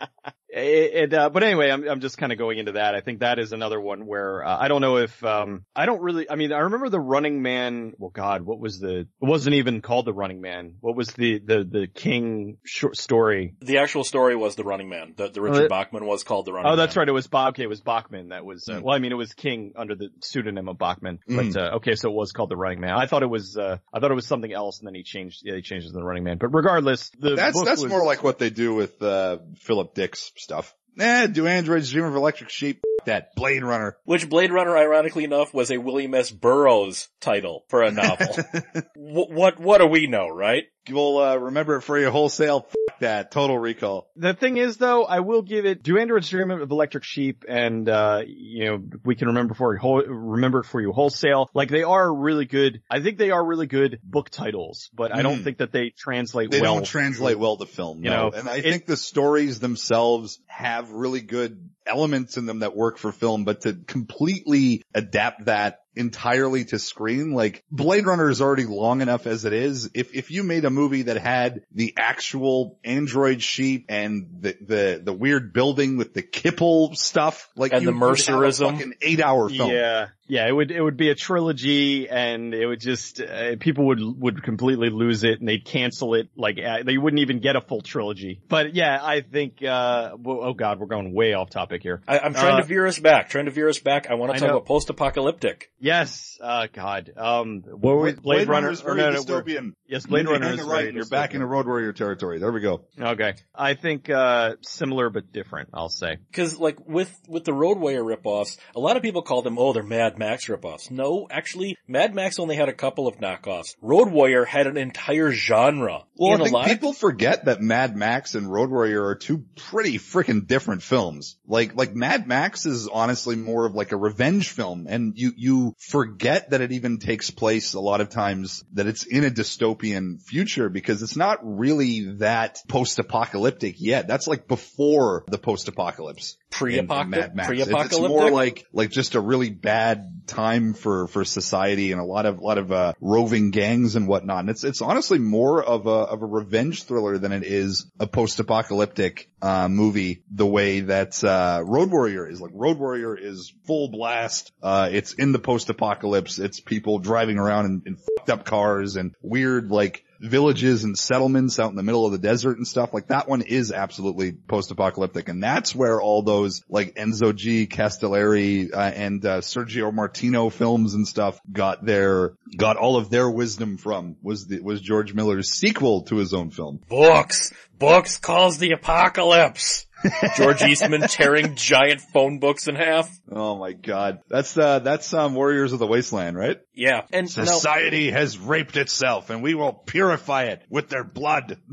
It, it, uh, but anyway, I'm, I'm just kind of going into that. I think that is another one where, uh, I don't know if, um, I don't really, I mean, I remember the Running Man, well god, what was the, it wasn't even called the Running Man. What was the, the, the King short story? The actual story was The Running Man. The, the Richard Bachman was called The Running Oh, that's Man. right. It was Bob. Okay, it was Bachman. That was, uh, Mm. well, I mean, it was King under the pseudonym of Bachman. Mm. But, uh, okay, so it was called the Running Man. I thought it was, uh, I thought it was something else and then he changed, yeah, he changed it to the Running Man. But regardless, the That's book that's was- more like what they do with uh, Philip Dick's stuff. Eh, do androids dream of electric sheep? That Blade Runner. Which Blade Runner, ironically enough, was a William S. Burroughs title for a novel. Wh- what, what do we know, right? You'll uh, remember it for you wholesale. F- that Total Recall. The thing is though, I will give it, do androids dream of electric sheep and, uh, you know, we can remember for you, whole, remember for you wholesale. Like they are really good, I think they are really good book titles, but I don't Mm. think that they translate well. They well. don't translate well to film, You no. know, and I it- think the stories themselves have really good elements in them that work for film, but to completely adapt that entirely to screen, like Blade Runner is already long enough as it is. If, if you made a movie that had the actual android sheep and the, the, the weird building with the Kipple stuff, like And you the would have a Mercerism. fucking eight hour film. Yeah, yeah, it would it would be a trilogy, and it would just uh, people would would completely lose it, and they'd cancel it. Like uh, they wouldn't even get a full trilogy. But yeah, I think. uh well, Oh God, we're going way off topic here. I, I'm trying Uh, to veer us back, trying to veer us back. I want to talk about post-apocalyptic. Yes, uh God, um, what were Blade, Blade, Runner? Runner's or very no, no, dystopian. yes, Blade You're Runner is right. very You're back in the Road Warrior territory. There we go. Okay, I think uh similar but different. I'll say. Cause like with, with the Road Warrior ripoffs, a lot of people call them, oh, they're Mad Max ripoffs. No, actually, Mad Max only had a couple of knockoffs. Road Warrior had an entire genre. Well, And I a think lot of- people forget that Mad Max and Road Warrior are two pretty freaking different films. Like, like Mad Max is honestly more of like a revenge film and you, you forget that it even takes place a lot of times that it's in a dystopian future because it's not really that post-apocalyptic yet. That's like before the post-apocalypse. In Pre-apocalyptic? It's- Pre-apocalyptic? more like, like just a really bad time for, for society and a lot of, a lot of, uh, roving gangs and whatnot. And it's, it's honestly more of a, of a revenge thriller than it is a post-apocalyptic, uh, movie the way that, uh, Road Warrior is. Like Road Warrior is full blast. Uh, it's in the post-apocalypse. It's people driving around in, in fucked up cars and weird like, villages and settlements out in the middle of the desert and stuff like that one is absolutely post-apocalyptic and that's where all those like Enzo G Castellari uh, and uh, Sergio Martino films and stuff got their got all of their wisdom from was the, was George Miller's sequel to his own film Books! Books calls the apocalypse! George Eastman tearing giant phone books in half. oh my god that's uh that's um Warriors of the Wasteland right Yeah. And now, society has raped itself and we will purify it with their blood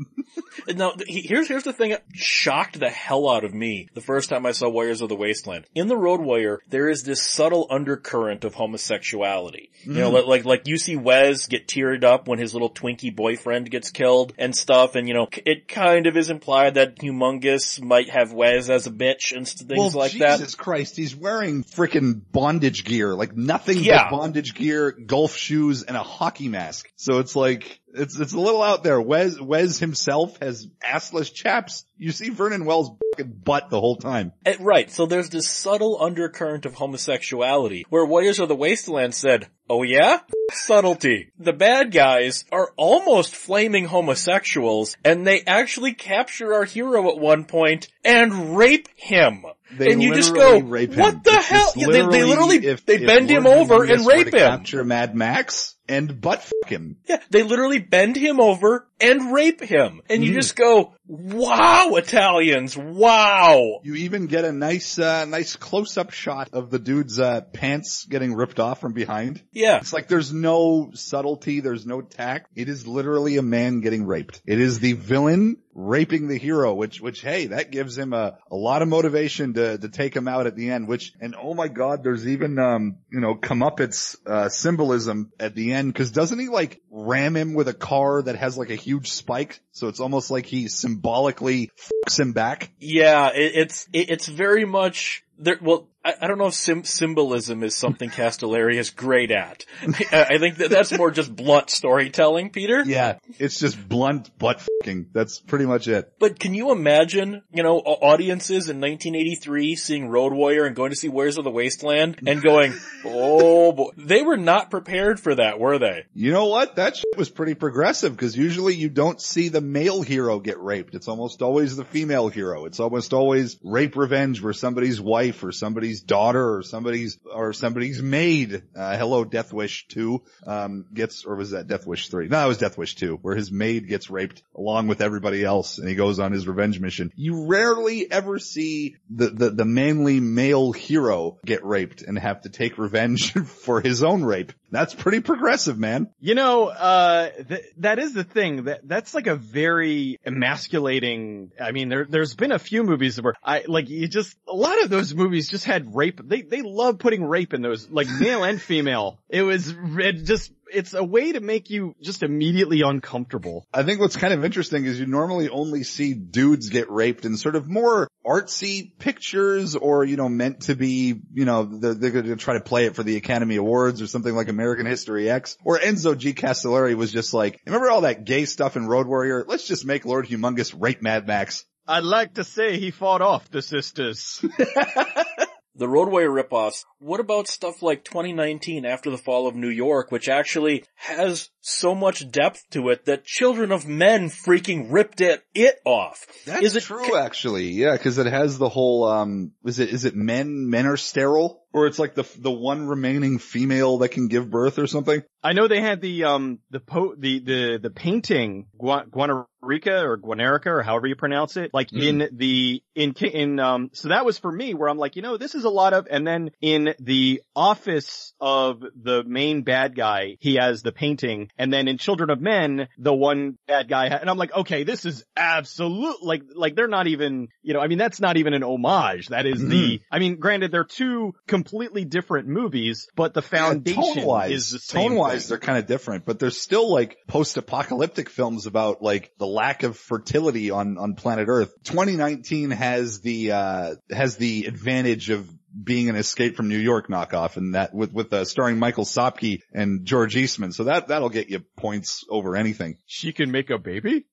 Now, here's here's the thing that shocked the hell out of me the first time I saw Warriors of the Wasteland. In the Road Warrior, there is this subtle undercurrent of homosexuality. You know, like, like like you see Wes get teared up when his little Twinkie boyfriend gets killed and stuff, and you know, it kind of is implied that Humongous might have Wes as a bitch and things well, like that. Jesus Christ, he's wearing freaking bondage gear, like nothing Yeah. but bondage gear, golf shoes, and a hockey mask. So it's like, it's, it's a little out there. Wes, Wes himself has assless chaps. You see Vernon Wells' butt the whole time. Eh, Right, so there's this subtle undercurrent of homosexuality, where Warriors of the Wasteland said, oh yeah? Subtlety. The bad guys are almost flaming homosexuals, and they actually capture our hero at one point and rape him. They and you just go, rape him. what the It's hell? they, they literally, if- they if bend him over and rape him. Capture Mad Max and butt fuck him. Yeah, they literally bend him over and rape him. And you Mhm. just go, wow, Italians, wow. You even get a nice, uh, nice close-up shot of the dude's, uh, pants getting ripped off from behind. Yeah. It's like there's no subtlety, there's no tact. It is literally a man getting raped. It is the villain raping the hero, which, which, hey, that gives him a, a lot of motivation to, to take him out at the end, which, and oh my god, there's even, um, you know, comeuppance, uh, symbolism at the end, cause doesn't he like ram him with a car that has like a huge spike? So it's almost like he symbolically fucks him back. Yeah, it, it's it, it's very much there. Well, I, I don't know if sim- symbolism is something Castellari is great at. I, I think that that's more just blunt storytelling, Peter. Yeah, it's just blunt butt fucking. That's pretty much it. But can you imagine, you know, audiences in 1983 seeing Road Warrior and going to see Warriors of the Wasteland and going, oh boy, they were not prepared for that, were they? You know what? That shit was pretty progressive because usually you don't see the male hero get raped. It's almost always the female hero. It's almost always rape revenge where somebody's wife or somebody's daughter or somebody's, or somebody's maid, uh, hello Death Wish 2, um, gets, or was that Death Wish 3? No, it was Death Wish 2 where his maid gets raped along with everybody else and he goes on his revenge mission. You rarely ever see the, the, the manly male hero get raped and have to take revenge for his own rape. That's pretty progressive, man. You know, uh, th- that is the thing. That that's like a very emasculating. I mean, there there's been a few movies where I like you just a lot of those movies just had rape. They they love putting rape in those, like male and female. It was it just it's a way to make you just immediately uncomfortable. I think what's kind of interesting is you normally only see dudes get raped in sort of more artsy pictures or, you know, meant to be, you know, they're, they're going to try to play it for the Academy Awards or something like American History X. Or Enzo G. Castellari was just like, remember all that gay stuff in Road Warrior? Let's just make Lord Humongous rape Mad Max. I'd like to say he fought off the sisters. The roadway ripoffs. What about stuff like 2019 After the Fall of New York, which actually has so much depth to it that Children of Men freaking ripped it, it off. That's Is it true, actually. Yeah, because it has the whole. um Is it is it men men are sterile, or it's like the the one remaining female that can give birth or something? I know they had the um the po the the the painting Gua- Guanarica or Guanerica or however you pronounce it like in the in in um so that was for me where I'm like you know this is a lot of and then in the office of the main bad guy he has the painting and then in Children of Men the one bad guy ha- and I'm like okay this is absolute like like they're not even you know I mean that's not even an homage. That is the I mean granted they're two completely different movies but the foundation tone-wise, is the same tone-wise, they're kind of different, but there's still like post-apocalyptic films about like the lack of fertility on on planet Earth. 2019 has the uh has the advantage of being an Escape from New York knockoff, and that with with uh, starring Michael Sopkiw and George Eastman, so that that'll get you points over anything. She can make a baby?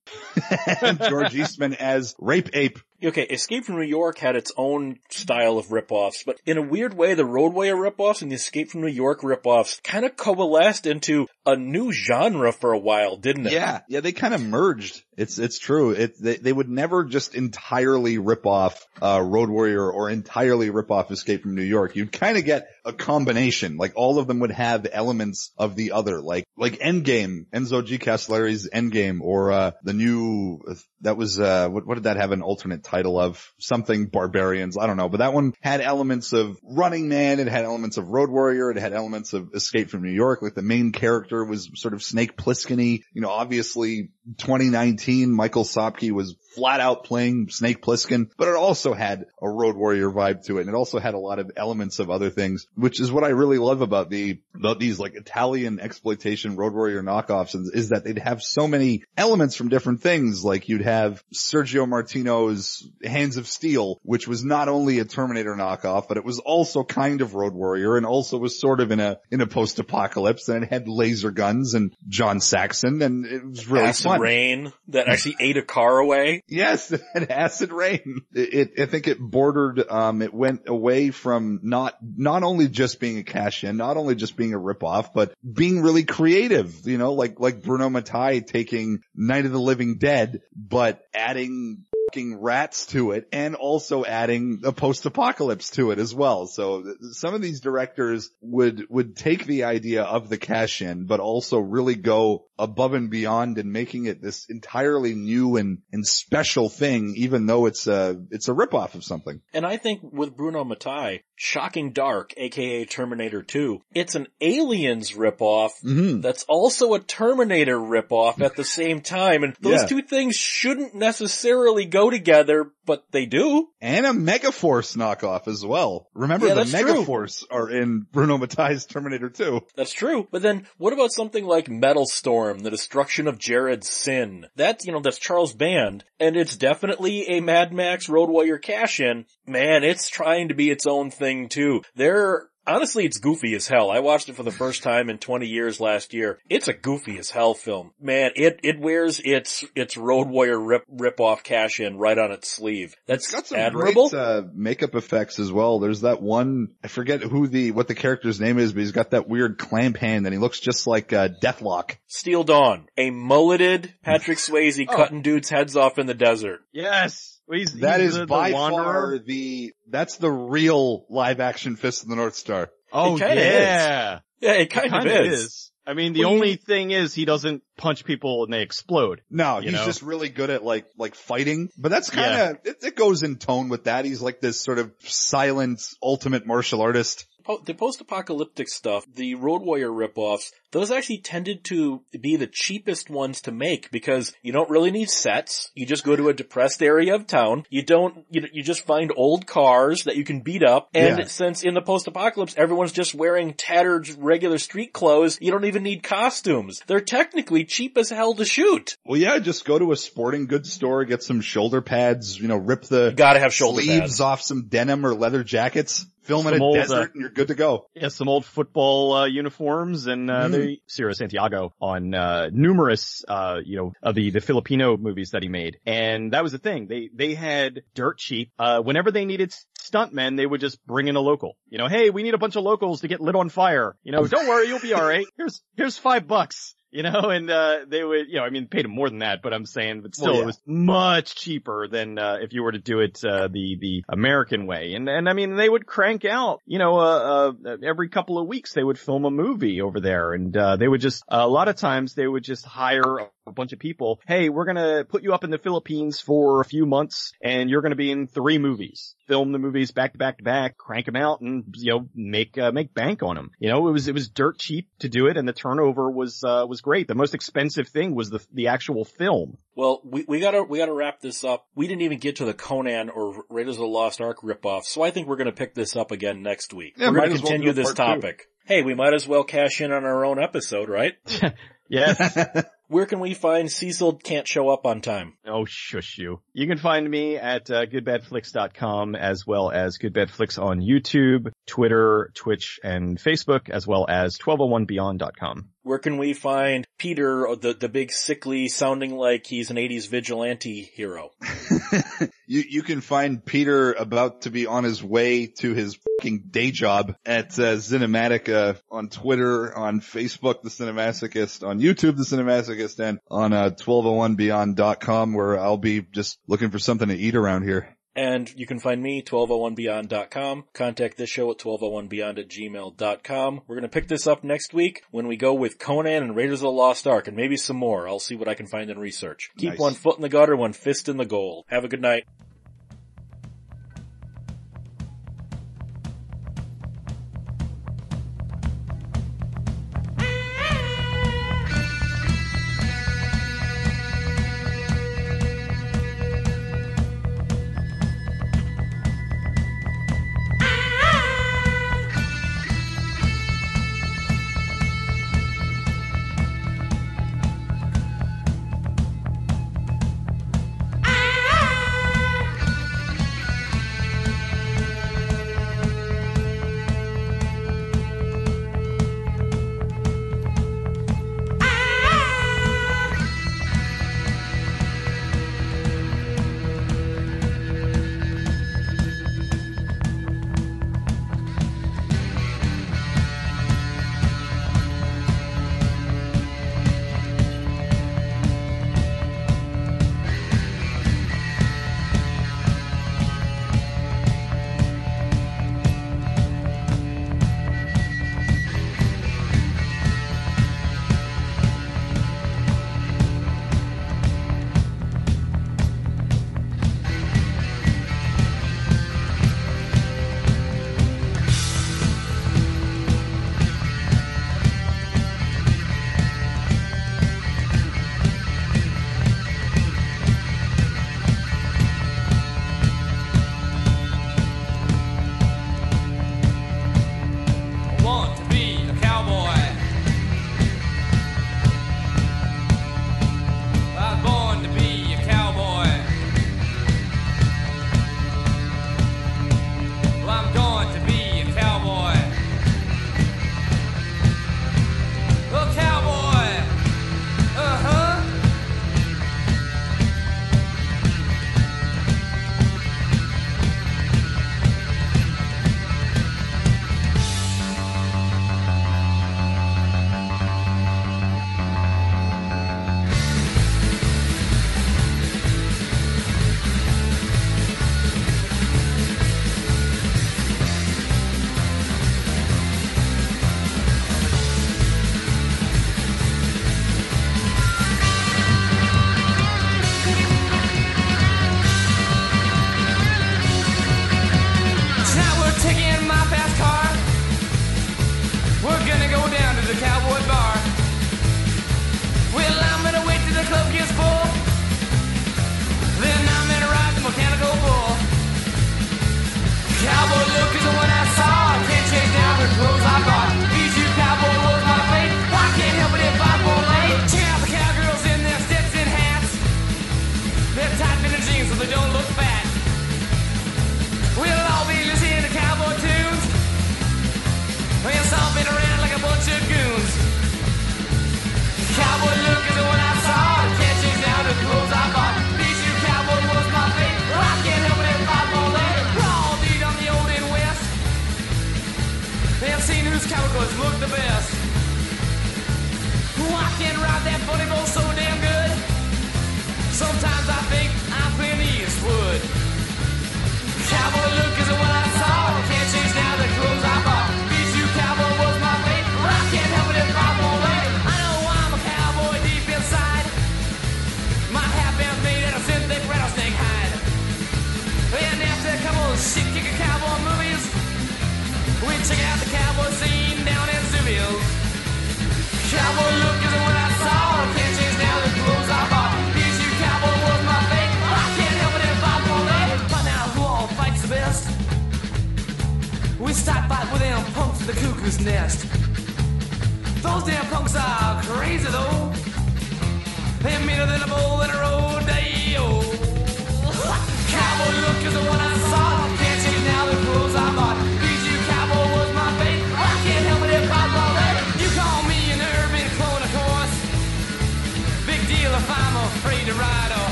George Eastman as Rape Ape. Okay, Escape from New York had its own style of ripoffs, but in a weird way, the Road Warrior ripoffs and the Escape from New York ripoffs kind of coalesced into a new genre for a while, didn't it? Yeah, yeah, they kind of merged. It's it's true. It they, they would never just entirely rip off uh, Road Warrior or entirely rip off Escape from New York. You'd kind of get a combination. Like all of them would have elements of the other. Like like Endgame, Enzo G. Castellari's Endgame, or uh, the new that was uh, what what did that have an alternate title of? Something Barbarians. I don't know, but that one had elements of Running Man. It had elements of Road Warrior. It had elements of Escape from New York. Like the main character was sort of Snake Plissken-y. You know, obviously 2019, Michael Sopkiw was flat out playing Snake Plissken, but it also had a Road Warrior vibe to it. And it also had a lot of elements of other things, which is what I really love about the, about these like Italian exploitation Road Warrior knockoffs is, is that they'd have so many elements from different things. Like you'd have Sergio Martino's Hands of Steel, which was not only a Terminator knockoff, but it was also kind of Road Warrior and also was sort of in a, in a post-apocalypse and it had laser guns and John Saxon and it was really Acid fun. Rain that actually ate a car away. Yes, had acid rain. It, it, I think it bordered, um, it went away from not, not only just being a cash in, not only just being a ripoff, but being really creative, you know, like, like Bruno Mattei taking Night of the Living Dead, but adding fucking rats to it and also adding a post-apocalypse to it as well. So some of these directors would, would take the idea of the cash in, but also really go above and beyond and making it this entirely new and, and special thing, even though it's a, it's a ripoff of something. And I think with Bruno Mattei, Shocking Dark, aka Terminator 2, it's an Aliens ripoff Mm-hmm. that's also a Terminator ripoff at the same time. And those Yeah. two things shouldn't necessarily go go together, but they do. And a Megaforce knockoff as well. Remember Yeah, the that's true. Megaforce are in Bruno Mattei's Terminator 2. That's true. But then what about something like Metal Storm, the destruction of Jared-Syn? That's, you know, that's Charles Band, and it's definitely a Mad Max Road Warrior cash in. Man, it's trying to be its own thing too. They're Honestly, it's goofy as hell. I watched it for the first time in 20 years last year. It's a goofy as hell film. Man, it, it wears its, its Road Warrior rip, rip off cash in right on its sleeve. That's It's got some admirable. great uh, makeup effects as well. There's that one, I forget who the, what the character's name is, but he's got that weird clamp hand and he looks just like uh, Deathlok. Steel Dawn, a mulleted Patrick Swayze Oh. cutting dudes heads off in the desert. Yes. He's, That he's is the, the by wanderer. far the, that's the real live action Fist of the North Star. Oh It kinda yeah. Yeah, it kind, Kind of is. is. I mean, the Well, you- only thing is he doesn't punch people and they explode. No, he's know? just really good at like, like fighting, but that's kind of, it, it goes in tone with that. He's like this sort of silent ultimate martial artist. Po- the post-apocalyptic stuff, the Road Warrior ripoffs, those actually tended to be the cheapest ones to make because you don't really need sets. You just go to a depressed area of town. You don't, you, you just find old cars that you can beat up. And Yeah. since in the post-apocalypse everyone's just wearing tattered regular street clothes, you don't even need costumes. They're technically cheap as hell to shoot. Well, yeah, just go to a sporting goods store, get some shoulder pads, you know, rip the You gotta have shoulder sleeves pads. off some denim or leather jackets, film in a old, desert uh, and you're good to go. Yeah, some old football uh, uniforms, and uh, Mhm. they Cirio Santiago on uh, numerous, uh, you know, of the the Filipino movies that he made, and that was the thing. They they had dirt cheap. Uh, whenever they needed stuntmen, they would just bring in a local. You know, hey, we need a bunch of locals to get lit on fire. You know, don't worry, you'll be all right. Here's here's five bucks. You know, and uh they would, you know, I mean, paid them more than that, but I'm saying, but still, Well, yeah. it was much cheaper than uh if you were to do it uh the the American way. And and I mean, they would crank out, you know, uh, uh every couple of weeks they would film a movie over there, and uh they would just a lot of times they would just hire a bunch of people. Hey, we're gonna put you up in the Philippines for a few months, and you're gonna be in three movies. Film the movies back to back to back, crank them out, and you know make uh, make bank on them. You know, it was it was dirt cheap to do it, and the turnover was uh, was great. The most expensive thing was the the actual film. Well, we, we gotta, we gotta wrap this up. We didn't even get to the Conan or Raiders of the Lost Ark ripoff, so I think we're gonna pick this up again next week. Yeah, we're gonna as well continue this part two. topic. Hey, we might as well cash in on our own episode, right? Yes. Where can we find Cecil can't show up on time? Oh, shush you. You can find me at uh, goodbadflix.com as well as goodbadflix on YouTube, Twitter, Twitch, and Facebook, as well as 1201beyond.com. Where can we find Peter, the, the big sickly sounding like he's an 80s vigilante hero? you you can find Peter about to be on his way to his fucking day job at uh, Cinematica on Twitter, on Facebook, The Cinemasochist, on YouTube, The Cinemasochist, and on uh, 1201beyond.com where I'll be just looking for something to eat around here. And you can find me, 1201beyond.com. Contact this show at 1201beyond at gmail.com. We're gonna pick this up next week when we go with Conan and Raiders of the Lost Ark and maybe some more. I'll see what I can find in research. Keep Nice. one foot in the gutter, one fist in the goal. Have a good night.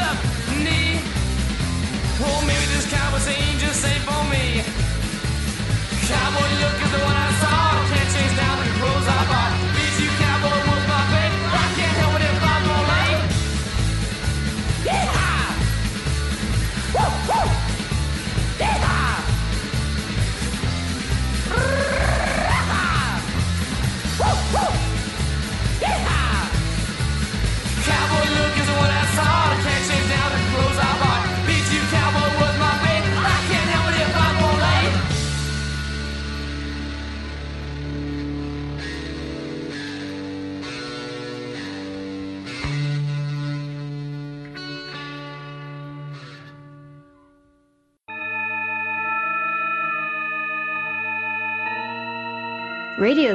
up knee. Oh, maybe this cowboy scene just ain't for me. Cowboy, look is the one.